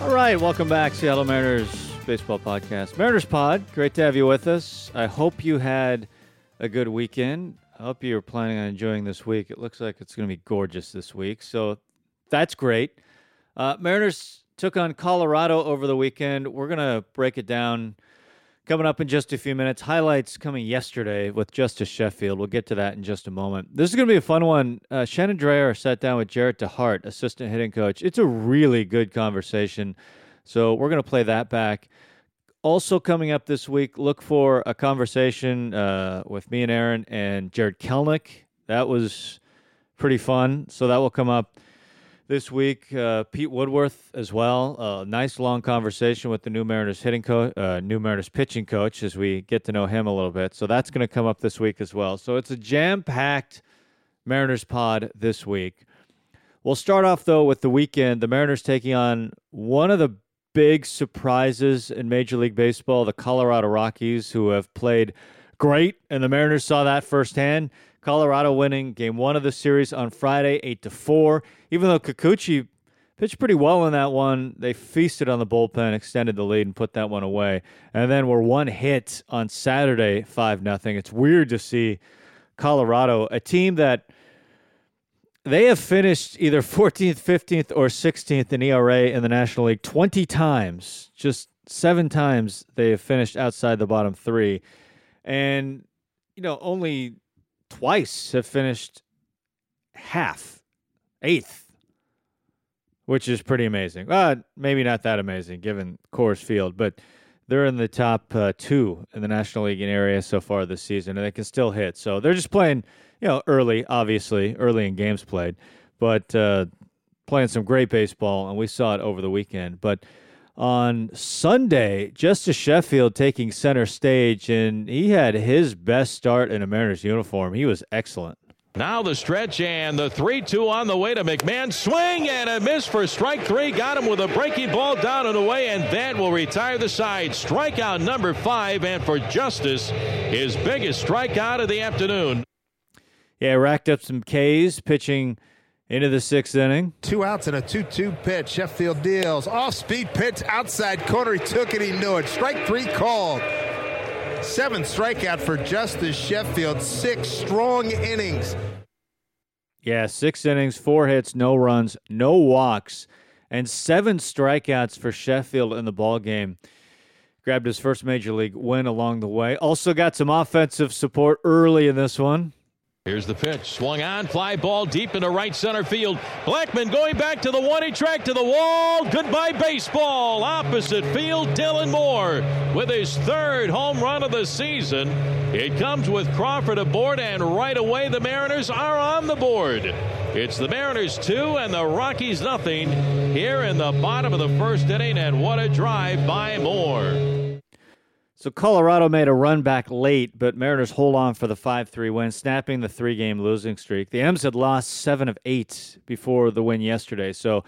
All right, welcome back, Seattle Mariners baseball podcast. Mariners Pod, great to have you with us. I hope you had a good weekend. I hope you're planning on enjoying this week. It looks like it's going to be gorgeous this week, so that's great. Uh, Mariners took on Colorado over the weekend. We're going to break it down coming up in just a few minutes. Highlights coming yesterday with Justus Sheffield. We'll get to that in just a moment. This is going to be a fun one. Uh, Shannon Drayer sat down with Jarrett DeHart, assistant hitting coach. It's a really good conversation. So we're going to play that back. Also coming up this week, look for a conversation uh, with me and Aaron and Jarred Kelenic. That was pretty fun. So that will come up this week. Uh, Pete Woodworth as well. A nice long conversation with the new Mariners hitting coach, uh, new Mariners pitching coach, as we get to know him a little bit. So that's going to come up this week as well. So it's a jam-packed Mariners pod this week. We'll start off though with the weekend. The Mariners taking on one of the big surprises in Major League Baseball, the Colorado Rockies, who have played great, and the Mariners saw that firsthand. Colorado winning game one of the series on Friday, eight to four. Even though Kikuchi pitched pretty well in that one, they feasted on the bullpen, extended the lead, and put that one away. And then we're one hit on Saturday, five nothing. It's weird to see Colorado, a team that they have finished either 14th, 15th, or 16th in ERA in the National League 20 times. Just seven times they have finished outside the bottom three. And, you know, only twice have finished half, eighth, which is pretty amazing. Uh, maybe not that amazing given Coors Field, but they're in the top uh, two in the National League in area so far this season, and they can still hit. So they're just playing, you know, early, obviously, early in games played, but uh, playing some great baseball, and we saw it over the weekend. But on Sunday, Justus Sheffield taking center stage, and he had his best start in a Mariners uniform. He was excellent. Now the stretch and the 3 2 on the way to McMahon. Swing and a miss for strike three. Got him with a breaking ball down and away, and that will retire the side. Strikeout number five, and for Justus, his biggest strikeout of the afternoon. Yeah, racked up some Ks pitching into the sixth inning. Two outs and a 2 2 pitch. Sheffield deals. Off speed pitch outside corner. He took it. He knew it. Strike three called. Seven strikeout for Justus Sheffield. Six strong innings. Yeah, six innings, four hits, no runs, no walks, and seven strikeouts for Sheffield in the ball game. Grabbed his first major league win along the way. Also got some offensive support early in this one. Here's the pitch. Swung on. Fly ball deep into right center field. Blackmon going back to the one. He tracked to the wall. Goodbye, baseball. Opposite field, Dylan Moore with his third home run of the season. It comes with Crawford aboard, and right away the Mariners are on the board. It's the Mariners two and the Rockies nothing here in the bottom of the first inning, and what a drive by Moore. So Colorado made a run back late, but Mariners hold on for the 5-3 win, snapping the three-game losing streak. The M's had lost seven of eight before the win yesterday, so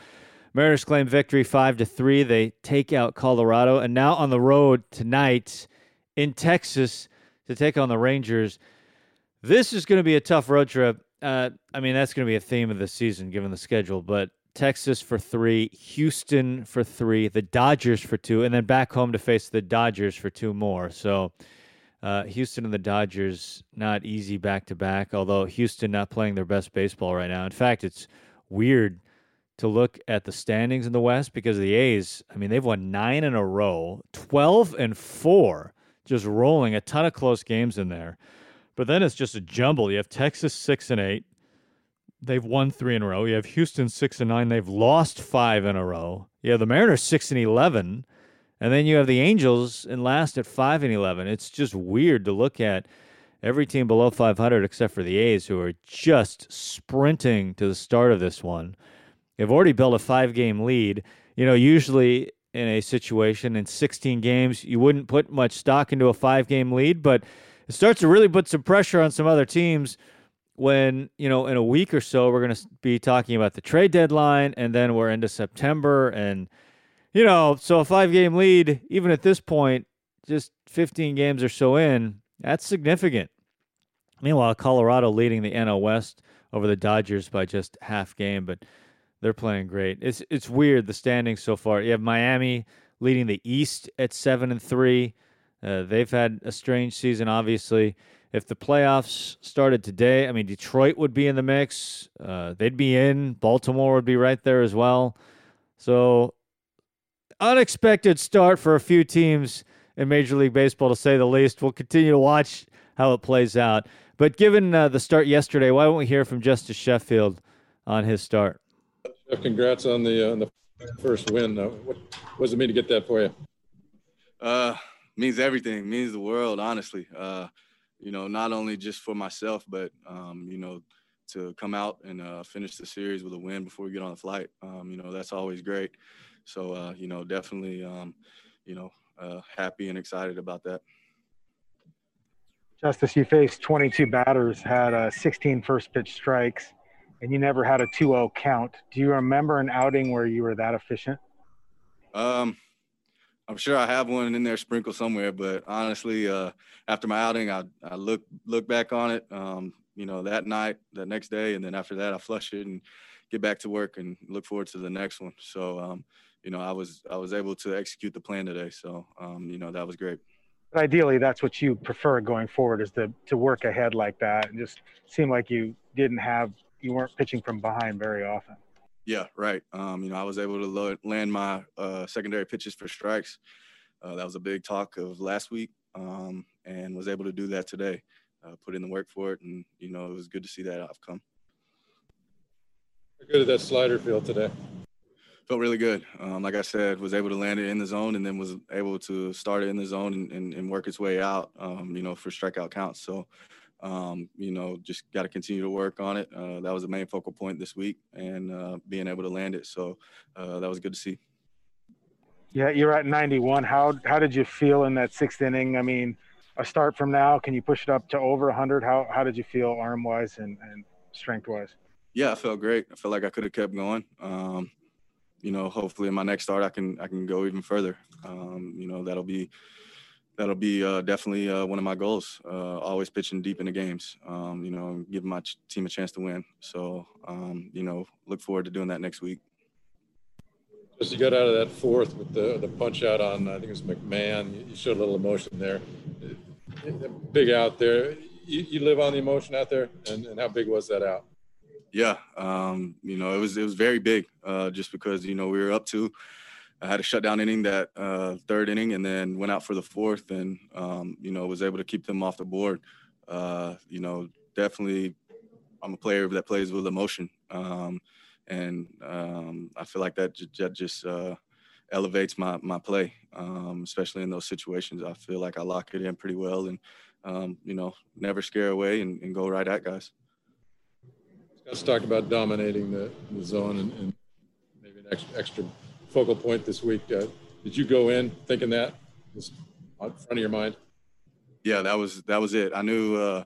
Mariners claim victory five to three. They take out Colorado, and now on the road tonight in Texas to take on the Rangers. This is going to be a tough road trip. Uh, I mean, that's going to be a theme of the season given the schedule, but Texas for three, Houston for three, the Dodgers for two, and then back home to face the Dodgers for two more. So uh, Houston and the Dodgers not easy back to back. Although Houston not playing their best baseball right now. In fact, it's weird to look at the standings in the West because the A's. I mean, they've won nine in a row, twelve and four, just rolling a ton of close games in there. But then it's just a jumble. You have Texas six and eight, they've won three in a row. You have Houston six and nine. They've lost five in a row. You have the Mariners six and eleven, and then you have the Angels in last at five and eleven. It's just weird to look at every team below 500 except for the A's, who are just sprinting to the start of this one. They've already built a five game lead. You know, usually in a situation in 16 games, you wouldn't put much stock into a five game lead, but it starts to really put some pressure on some other teams when you know in a week or so we're going to be talking about the trade deadline and then we're into september and you know so a five game lead even at this point just 15 games or so in that's significant meanwhile colorado leading the nl west over the dodgers by just half game but they're playing great. It's it's weird the standings so far. You have Miami leading the East at seven and three. Uh, they've had a strange season, obviously. If the playoffs started today, I mean, Detroit would be in the mix. Uh, they'd be in. Baltimore would be right there as well. So, unexpected start for a few teams in Major League Baseball, to say the least. We'll continue to watch how it plays out. But given uh, the start yesterday, why don't we hear from Justus Sheffield on his start? Congrats on the, uh, on the first win. Uh, what, what does it mean to get that for you? Uh, means everything. Means the world. Honestly, uh, you know, not only just for myself, but um, you know, to come out and uh, finish the series with a win before we get on the flight. Um, you know, that's always great. So, uh, you know, definitely, um, you know, uh, happy and excited about that. Justus, you faced 22 batters, had uh, 16 first pitch strikes, and you never had a 2-0 count. Do you remember an outing where you were that efficient? Um, I'm sure I have one in there sprinkled somewhere, but honestly, uh, after my outing, I, I look look back on it, um, you know, that night, that next day, and then after that, I flush it and get back to work and look forward to the next one. So, um, you know, I was I was able to execute the plan today. So, um, you know, that was great. But ideally, that's what you prefer going forward is to to work ahead like that, and just seem like you didn't have you weren't pitching from behind very often. Yeah, right. Um, you know, I was able to land my uh, secondary pitches for strikes. Uh, that was a big talk of last week, um, and was able to do that today. Uh, put in the work for it, and you know, it was good to see that outcome. How good did that slider feel today? Felt really good. Um, like I said, was able to land it in the zone, and then was able to start it in the zone and, and, and work its way out. Um, you know, for strikeout counts. So um, you know, just got to continue to work on it. Uh, that was the main focal point this week, and uh, being able to land it. So uh, that was good to see. Yeah, you're at 91. How how did you feel in that sixth inning? I mean, a start from now, can you push it up to over 100? How how did you feel arm wise and, and strength wise? Yeah, I felt great. I felt like I could have kept going. Um, you know, hopefully in my next start, I can I can go even further. Um, you know, that'll be that'll be uh, definitely uh, one of my goals. Uh, always pitching deep in the games, um, you know, give my ch- team a chance to win. So, um, you know, look forward to doing that next week. Just you got out of that fourth with the the punch out on I think it was McMahon. You showed a little emotion there. Big out there. You, you live on the emotion out there, and, and how big was that out? Yeah, um, you know, it was it was very big, uh, just because you know we were up to I had a shutdown inning that uh, third inning, and then went out for the fourth, and um, you know was able to keep them off the board. Uh, you know, definitely, I'm a player that plays with emotion, um, and um, I feel like that, that just uh, elevates my my play, um, especially in those situations. I feel like I lock it in pretty well, and um, you know, never scare away and, and, go right at guys. Let's talk about dominating the, the zone and, and maybe an extra, extra focal point this week. Uh, did you go in thinking that was on front of your mind? Yeah, that was that was it. I knew, uh,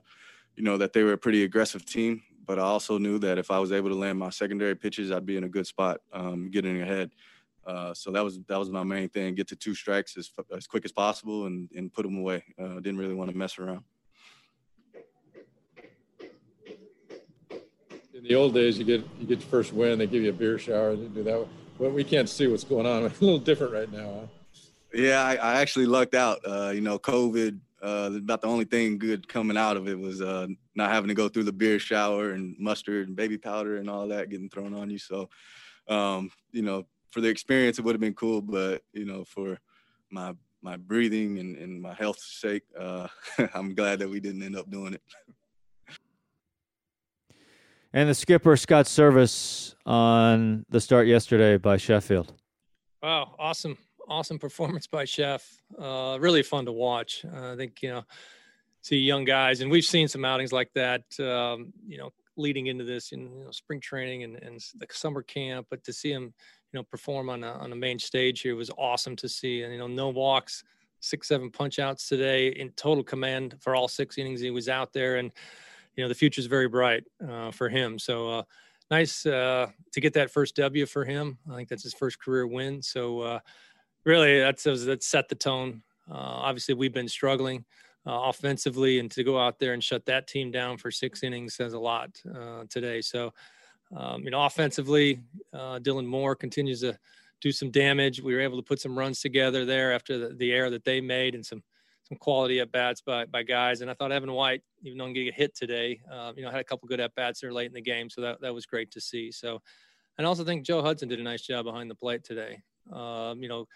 you know, that they were a pretty aggressive team, but I also knew that if I was able to land my secondary pitches, I'd be in a good spot, um, getting ahead. Uh, so that was that was my main thing: get to two strikes as as quick as possible and and put them away. Uh, didn't really want to mess around. In the old days, you get you get your first win, they give you a beer shower, they do that well, we can't see what's going on. It's a little different right now. Huh? Yeah, I, I, actually lucked out. Uh, you know, COVID. Uh, about the only thing good coming out of it was uh, not having to go through the beer shower and mustard and baby powder and all that getting thrown on you. So, um, you know, for the experience, it would have been cool. But you know, for my my breathing and, and my health's sake, uh, I'm glad that we didn't end up doing it. And the skipper, Scott Servais on the start yesterday by Sheffield. Wow, awesome, awesome performance by Chef. Uh, really fun to watch. Uh, I think you know, see young guys, and we've seen some outings like that. Um, you know, leading into this in you know, spring training and, and the summer camp, but to see him, you know, perform on a, on the main stage here was awesome to see. And you know, no walks, six, seven punch outs today in total command for all six innings. He was out there and you know the future is very bright uh, for him. So uh, nice uh, to get that first W for him. I think that's his first career win. So uh, really, that's that set the tone. Obviously, we've been struggling offensively, and to go out there and shut that team down for six innings says a lot today. So Um, you know, offensively, Dylan Moore continues to do some damage. We were able to put some runs together there after the, the error that they made and some some quality at bats by by guys. And I thought Evan White, even though I'm getting a hit today, uh, you know, had a couple good at bats there late in the game, so that that was great to see. So, and I also think Joe Hudson did a nice job behind the plate today. Um, you know,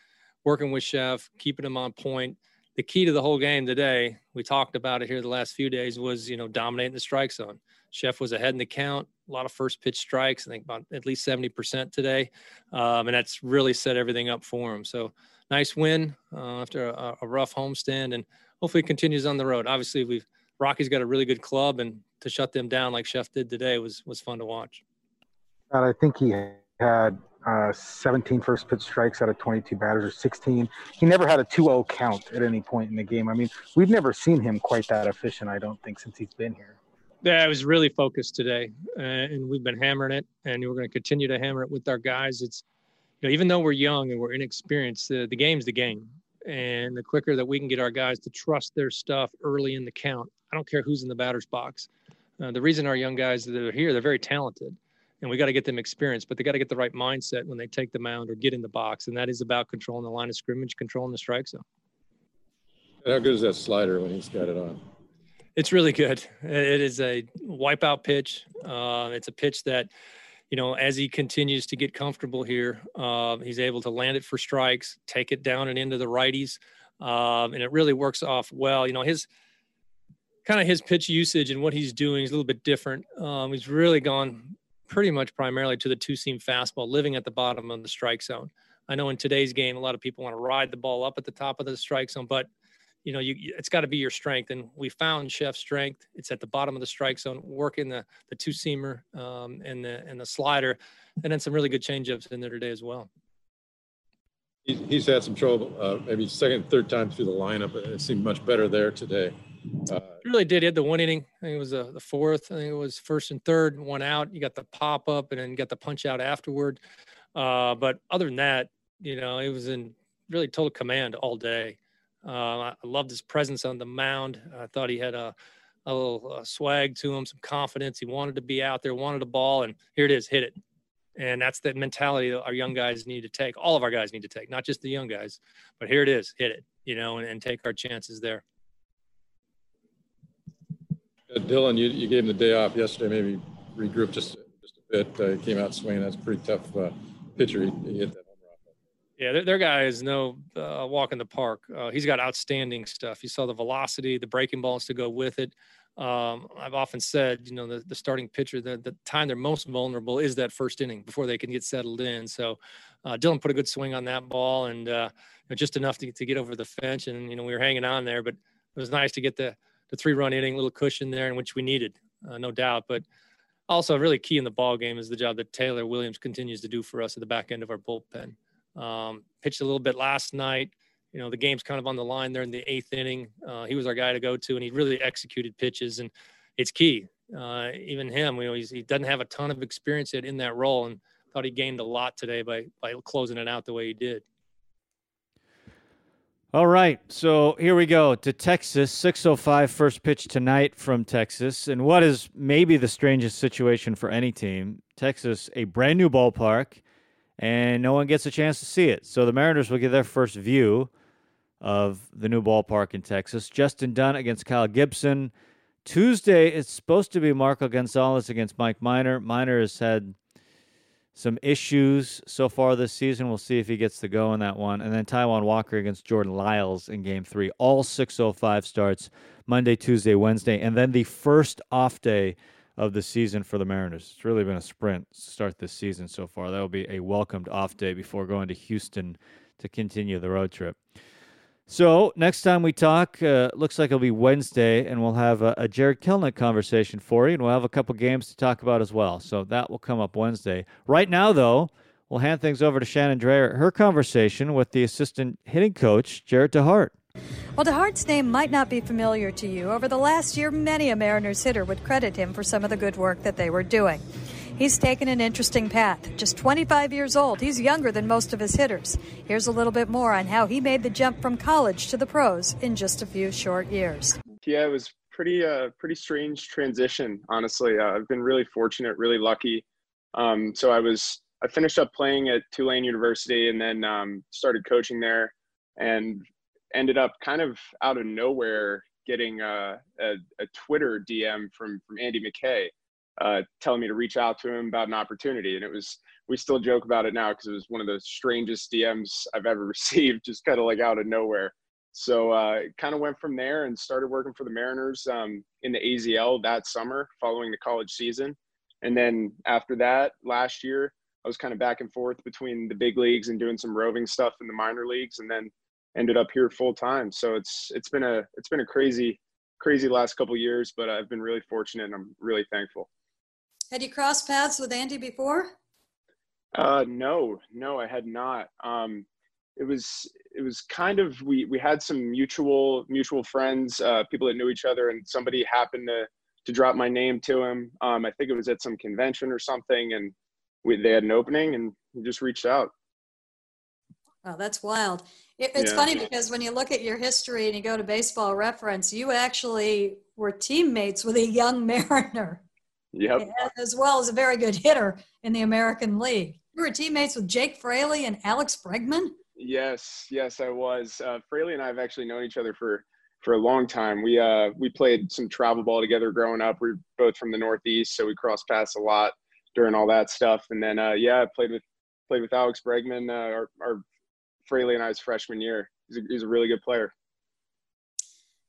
working with Chef, keeping him on point. The key to the whole game today, we talked about it here the last few days, was you know dominating the strike zone. Chef was ahead in the count, a lot of first pitch strikes. I think about at least 70% today. Um, and that's really set everything up for him. So nice win uh, after a, a, rough homestand and hopefully continues on the road. Obviously, we've Rocky's got a really good club and to shut them down like Chef did today was, was fun to watch. And I think he had uh, 17 first pitch strikes out of 22 batters or 16. He never had a 2-0 count at any point in the game. I mean, we've never seen him quite that efficient, I don't think, since he's been here. Yeah, I was really focused today, uh, and we've been hammering it, and we're going to continue to hammer it with our guys. It's know, even though we're young and we're inexperienced, the, the game's the game, and the quicker that we can get our guys to trust their stuff early in the count, I don't care who's in the batter's box. Uh, the reason our young guys that are here, they're very talented, and we got to get them experience, but they got to get the right mindset when they take the mound or get in the box, and that is about controlling the line of scrimmage, controlling the strike zone. How good is that slider when he's got it on? It's really good. It is a wipeout pitch. Uh, it's a pitch that, you know, as he continues to get comfortable here, uh, he's able to land it for strikes, take it down and into the righties, um, and it really works off well. You know, his kind of his pitch usage and what he's doing is a little bit different. Um, he's really gone pretty much primarily to the two seam fastball, living at the bottom of the strike zone. I know in today's game, a lot of people want to ride the ball up at the top of the strike zone, but you know, you, it's got to be your strength. And we found Chef's strength. It's at the bottom of the strike zone, working the the two seamer um, and the and the slider, and then some really good changeups in there today as well. He's had some trouble, uh, maybe second, third time through the lineup. It seemed much better there today. Uh, really did. He had the one inning. I think it was uh, the fourth. I think it was first and third, one out. You got the pop up and then got the punch out afterward. Uh, but other than that, you know, it was in really total command all day. Uh, I loved his presence on the mound. I thought he had a, a little uh, swag to him, some confidence. He wanted to be out there, wanted a ball, and here it is, hit it. And that's the mentality that our young guys need to take. All of our guys need to take, not just the young guys, but here it is, hit it, you know, and, and take our chances there. Uh, Dylan, you, you gave him the day off yesterday. Maybe regroup just just a bit. Uh, he came out swinging. That's pretty tough uh, pitcher. He, he hit that yeah, their, their guy is no uh, walk in the park. Uh, he's got outstanding stuff. You saw the velocity, the breaking balls to go with it. Um, I've often said, you know, the, the starting pitcher, the, the time they're most vulnerable is that first inning before they can get settled in. So uh, Dylan put a good swing on that ball and uh, just enough to, to get over the fence. And, you know, we were hanging on there, but it was nice to get the, the three run inning, a little cushion there in which we needed, uh, no doubt. But also really key in the ball game is the job that Taylor Williams continues to do for us at the back end of our bullpen. Um, pitched a little bit last night. You know, the game's kind of on the line there in the eighth inning. Uh, he was our guy to go to, and he really executed pitches, and it's key. Uh, even him, you know, he doesn't have a ton of experience yet in that role, and thought he gained a lot today by by closing it out the way he did. All right, so here we go to Texas. 6:05 first pitch tonight from Texas, and what is maybe the strangest situation for any team? Texas, a brand new ballpark and no one gets a chance to see it. So the Mariners will get their first view of the new ballpark in Texas. Justin Dunn against Kyle Gibson. Tuesday, it's supposed to be Marco Gonzalez against Mike Minor. Minor has had some issues so far this season. We'll see if he gets to go in that one. And then Taijuan Walker against Jordan Lyles in game three. All 6.05 starts Monday, Tuesday, Wednesday. And then the first off day of the season for the Mariners. It's really been a sprint start this season so far. That will be a welcomed off day before going to Houston to continue the road trip. So next time we talk, uh, looks like it'll be Wednesday, and we'll have a, a Jarred Kelenic conversation for you, and we'll have a couple games to talk about as well. So that will come up Wednesday. Right now, though, we'll hand things over to Shannon Drayer, her conversation with the assistant hitting coach, Jared DeHart. While DeHart's name might not be familiar to you, over the last year, many a Mariners hitter would credit him for some of the good work that they were doing. He's taken an interesting path. Just 25 years old, he's younger than most of his hitters. Here's a little bit more on how he made the jump from college to the pros in just a few short years. Yeah, it was pretty uh pretty strange transition, honestly. Uh, I've been really fortunate, really lucky Um, so I was I finished up playing at Tulane University and then um, started coaching there, and ended up kind of out of nowhere getting a, a, a Twitter DM from from Andy McKay, uh, telling me to reach out to him about an opportunity, and it was we still joke about it now because it was one of the strangest DMs I've ever received, just kind of like out of nowhere. So uh, kind of went from there and started working for the Mariners um, in the AZL that summer following the college season. And then after that, last year, I was kind of back and forth between the big leagues and doing some roving stuff in the minor leagues, and then ended up here full time. So it's it's been a it's been a crazy crazy last couple years, but I've been really fortunate and I'm really thankful. Had you crossed paths with Andy before? Uh, no, no, I had not. Um, it was it was kind of we we had some mutual mutual friends, uh, people that knew each other, and somebody happened to to drop my name to him. Um, I think it was at some convention or something, and we they had an opening, and he just reached out. Oh, that's wild. It, it's yeah. funny because when you look at your history and you go to Baseball Reference, you actually were teammates with a young Mariner. Yep. As well as a very good hitter in the American League. You were teammates with Jake Fraley and Alex Bregman? Yes, yes, I was. Uh, Fraley and I have actually known each other for for a long time. We uh we played some travel ball together growing up. We are both from the Northeast, so we crossed paths a lot during all that stuff. And then uh, yeah, I played with played with Alex Bregman, uh, our, our Fraley and I's freshman year. He's a, he's a really good player.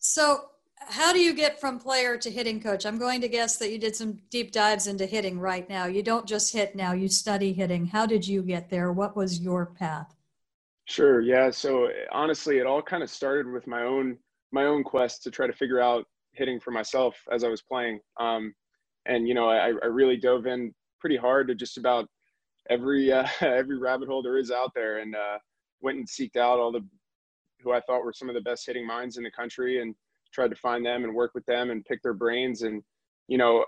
So how do you get from player to hitting coach? I'm going to guess that you did some deep dives into hitting right now. You don't just hit now, you study hitting. How did you get there? What was your path? Sure. Yeah. So honestly, it all kind of started with my own my own quest to try to figure out hitting for myself as I was playing. Um, and you know, I, I really dove in pretty hard to just about every uh, every rabbit hole there is out there, and uh, went and seeked out all the who I thought were some of the best hitting minds in the country, and tried to find them and work with them and pick their brains. And, you know,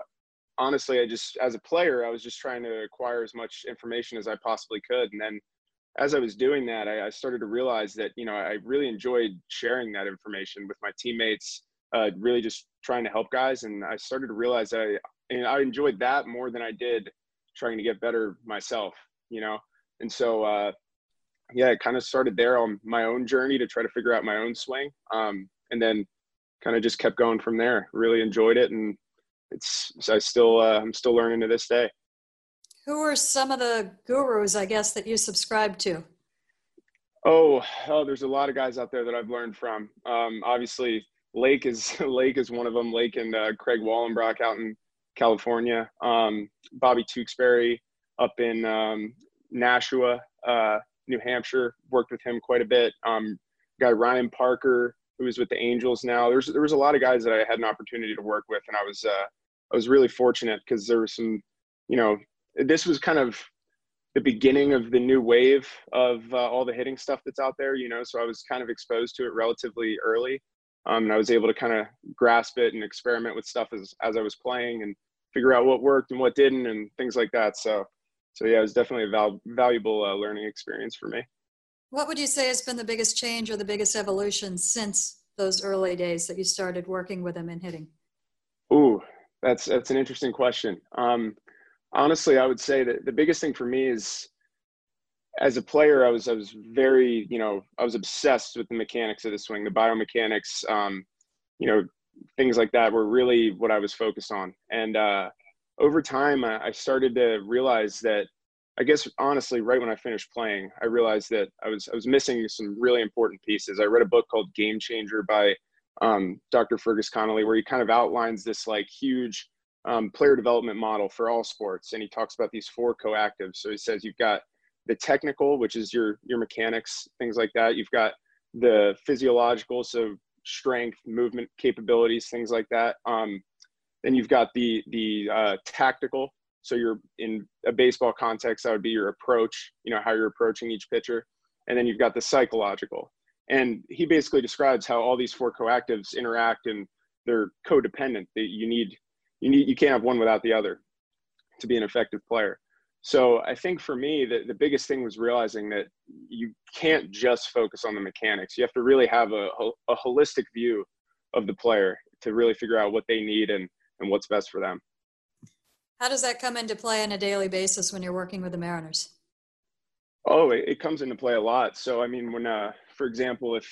honestly, I just, as a player, I was just trying to acquire as much information as I possibly could. And then as I was doing that, I, I started to realize that, you know, I really enjoyed sharing that information with my teammates, uh, really just trying to help guys. And I started to realize I, and I enjoyed that more than I did trying to get better myself, you know? And so, uh, yeah, it kind of started there on my own journey to try to figure out my own swing. Um, and then kind of just kept going from there. Really enjoyed it, and it's I still uh, I'm still learning to this day. Who are some of the gurus, I guess, that you subscribe to? Oh, oh, there's a lot of guys out there that I've learned from. Um, obviously, Lake is Lake is one of them. Lake and uh, Craig Wallenbrock out in California. Um, Bobby Tewksbury up in um, Nashua, uh, New Hampshire. Worked with him quite a bit. Um, guy Ryan Parker who is with the Angels now. There's there was a lot of guys that I had an opportunity to work with, and I was uh, I was really fortunate because there was some, you know, this was kind of the beginning of the new wave of uh, all the hitting stuff that's out there, you know. So I was kind of exposed to it relatively early, um, and I was able to kind of grasp it and experiment with stuff as as I was playing and figure out what worked and what didn't and things like that. So so yeah, it was definitely a val- valuable uh, learning experience for me. What would you say has been the biggest change or the biggest evolution since those early days that you started working with him in hitting? Ooh, that's that's an interesting question. Um, honestly, I would say that the biggest thing for me is as a player, I was I was very you know I was obsessed with the mechanics of the swing, the biomechanics, um, you know things like that were really what I was focused on. And uh, over time, I started to realize that I guess honestly, right when I finished playing, I realized that I was I was missing some really important pieces. I read a book called Game Changer by um, Dr. Fergus Connolly, where he kind of outlines this like huge um, player development model for all sports, and he talks about these four coactives. So he says you've got the technical, which is your your mechanics, things like that. You've got the physiological, so strength, movement capabilities, things like that. Um, then you've got the the uh, tactical, so you're in a baseball context, that would be your approach, you know, how you're approaching each pitcher. And then you've got the psychological. And he basically describes how all these four coactives interact and they're codependent. That you need, you need, you can't have one without the other to be an effective player. So I think for me, the, the biggest thing was realizing that you can't just focus on the mechanics. You have to really have a, a holistic view of the player to really figure out what they need and, and what's best for them. How does that come into play on a daily basis when you're working with the Mariners? Oh, it, it comes into play a lot. So, I mean, when, uh, for example, if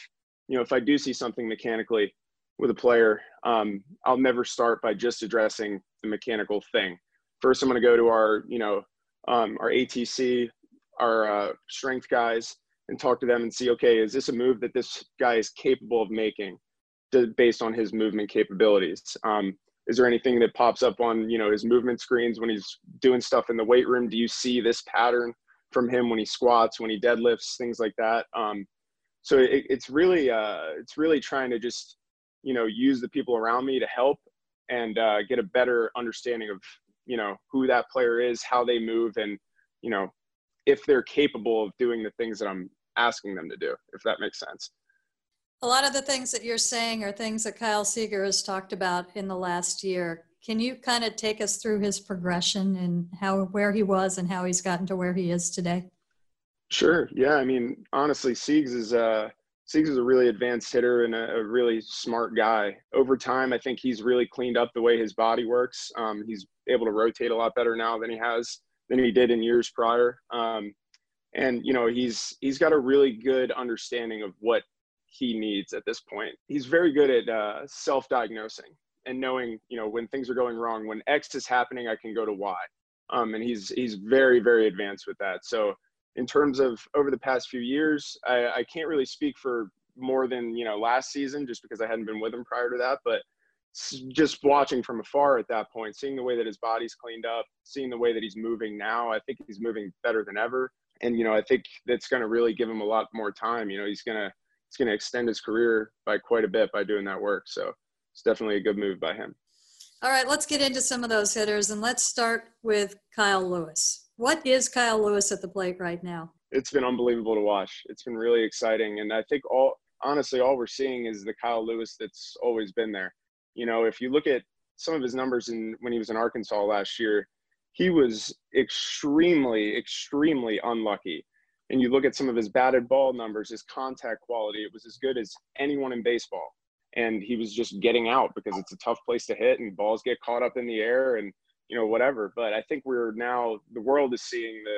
you know, if I do see something mechanically with a player, um, I'll never start by just addressing the mechanical thing. First, I'm going to go to our, you know, um, our ATC, our uh, strength guys, and talk to them and see, okay, is this a move that this guy is capable of making, to, based on his movement capabilities? Um, is there anything that pops up on, you know, his movement screens when he's doing stuff in the weight room? Do you see this pattern from him when he squats, when he deadlifts, things like that? Um, so it, it's really, uh, it's really trying to just, you know, use the people around me to help and uh, get a better understanding of you know who that player is how they move and you know if they're capable of doing the things that i'm asking them to do if that makes sense a lot of the things that you're saying are things that kyle seager has talked about in the last year can you kind of take us through his progression and how where he was and how he's gotten to where he is today sure yeah i mean honestly siegs is uh Siegs is a really advanced hitter and a, a, really smart guy. Over time, I think he's really cleaned up the way his body works. Um, he's able to rotate a lot better now than he has than he did in years prior. Um, and you know, he's he's got a really good understanding of what he needs at this point. He's very good at uh, self-diagnosing and knowing, you know, when things are going wrong. When X is happening, I can go to Y. Um, and he's he's very very advanced with that. So in terms of over the past few years, I, I can't really speak for more than you know last season, just because I hadn't been with him prior to that. But just watching from afar at that point, seeing the way that his body's cleaned up, seeing the way that he's moving now, I think he's moving better than ever. And you know, I think that's going to really give him a lot more time. You know, he's gonna he's gonna extend his career by quite a bit by doing that work. So it's definitely a good move by him. All right, let's get into some of those hitters, and let's start with Kyle Lewis. What is Kyle Lewis at the plate right now? It's been unbelievable to watch. It's been really exciting. And I think all, honestly, all we're seeing is the Kyle Lewis that's always been there. You know, if you look at some of his numbers in when he was in Arkansas last year, he was extremely, extremely unlucky. And you look at some of his batted ball numbers, his contact quality, it was as good as anyone in baseball. And he was just getting out because it's a tough place to hit and balls get caught up in the air and you know, whatever. But I think we're now the world is seeing the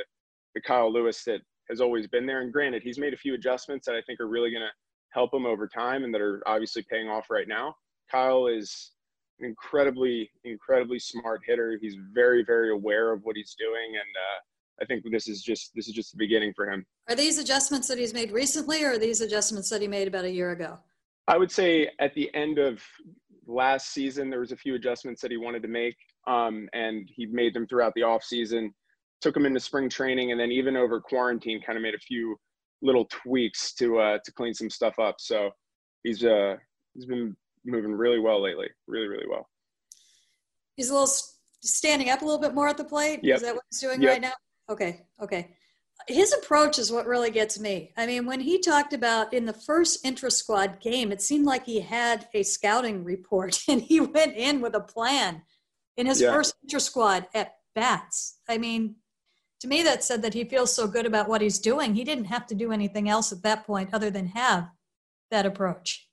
the Kyle Lewis that has always been there. And granted, he's made a few adjustments that I think are really going to help him over time and that are obviously paying off right now. Kyle is an incredibly, incredibly smart hitter. He's very, very aware of what he's doing, and uh, I think this is just this is just the beginning for him. Are these adjustments that he's made recently, or are these adjustments that he made about a year ago? I would say at the end of last season, there was a few adjustments that he wanted to make um, and he made them throughout the off season. Took them into spring training, and then even over quarantine, kind of made a few little tweaks to uh, to clean some stuff up. So he's uh, he's been moving really well lately, really really well. He's a little standing up a little bit more at the plate. Yep. Is that what he's doing yep. right now? Okay, okay. His approach is what really gets me. I mean, when he talked about in the first intra squad game, it seemed like he had a scouting report and he went in with a plan in his yeah. first inter squad at bats. I mean, to me, that said that he feels so good about what he's doing. He didn't have to do anything else at that point other than have that approach.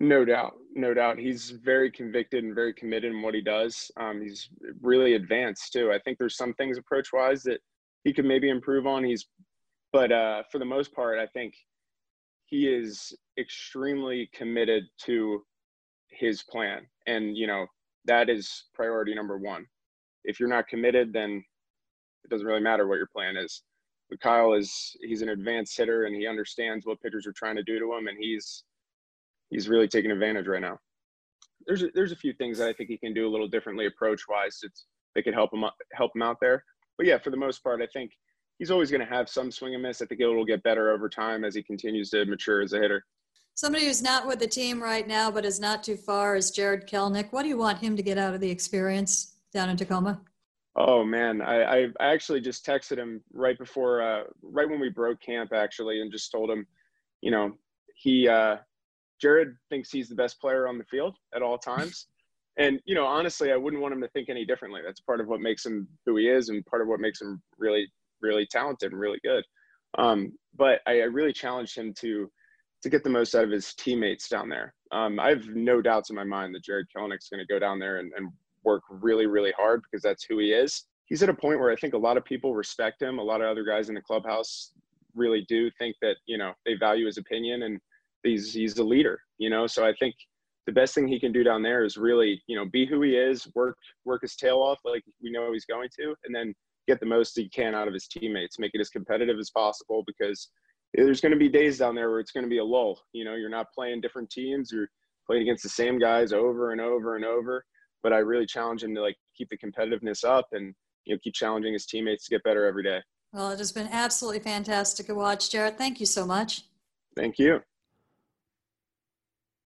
No doubt, no doubt. He's very convicted and very committed in what he does. Um, he's really advanced too. I think there's some things approach wise that he could maybe improve on. He's, but uh, for the most part, I think he is extremely committed to his plan. And you know, that is priority number one. If you're not committed, then it doesn't really matter what your plan is. But Kyle is he's an advanced hitter and he understands what pitchers are trying to do to him, and he's he's really taking advantage right now. There's a, there's a few things that I think he can do a little differently approach wise. That could help him help him out there. But yeah, for the most part, I think he's always going to have some swing and miss. I think it will get better over time as he continues to mature as a hitter. Somebody who's not with the team right now, but is not too far, is Jarred Kelenic. What do you want him to get out of the experience down in Tacoma? Oh man, I, I, I actually just texted him right before, uh, right when we broke camp, actually, and just told him, you know, he, uh, Jarred thinks he's the best player on the field at all times. And, you know, honestly, I wouldn't want him to think any differently. That's part of what makes him who he is and part of what makes him really, really talented and really good. Um, but I, I really challenged him to to get the most out of his teammates down there. Um, I have no doubts in my mind that Jarred Kelenic's going to go down there and, and work really, really hard because that's who he is. He's at a point where I think a lot of people respect him. A lot of other guys in the clubhouse really do think that you know they value his opinion and he's he's a leader. You know, so I think the best thing he can do down there is really you know be who he is, work work his tail off like we know he's going to, and then get the most he can out of his teammates, make it as competitive as possible because there's going to be days down there where it's going to be a lull. You know, you're not playing different teams, you're playing against the same guys over and over and over. But I really challenge him to like keep the competitiveness up and you know keep challenging his teammates to get better every day. Well, it has been absolutely fantastic to watch, Jared. Thank you so much. Thank you.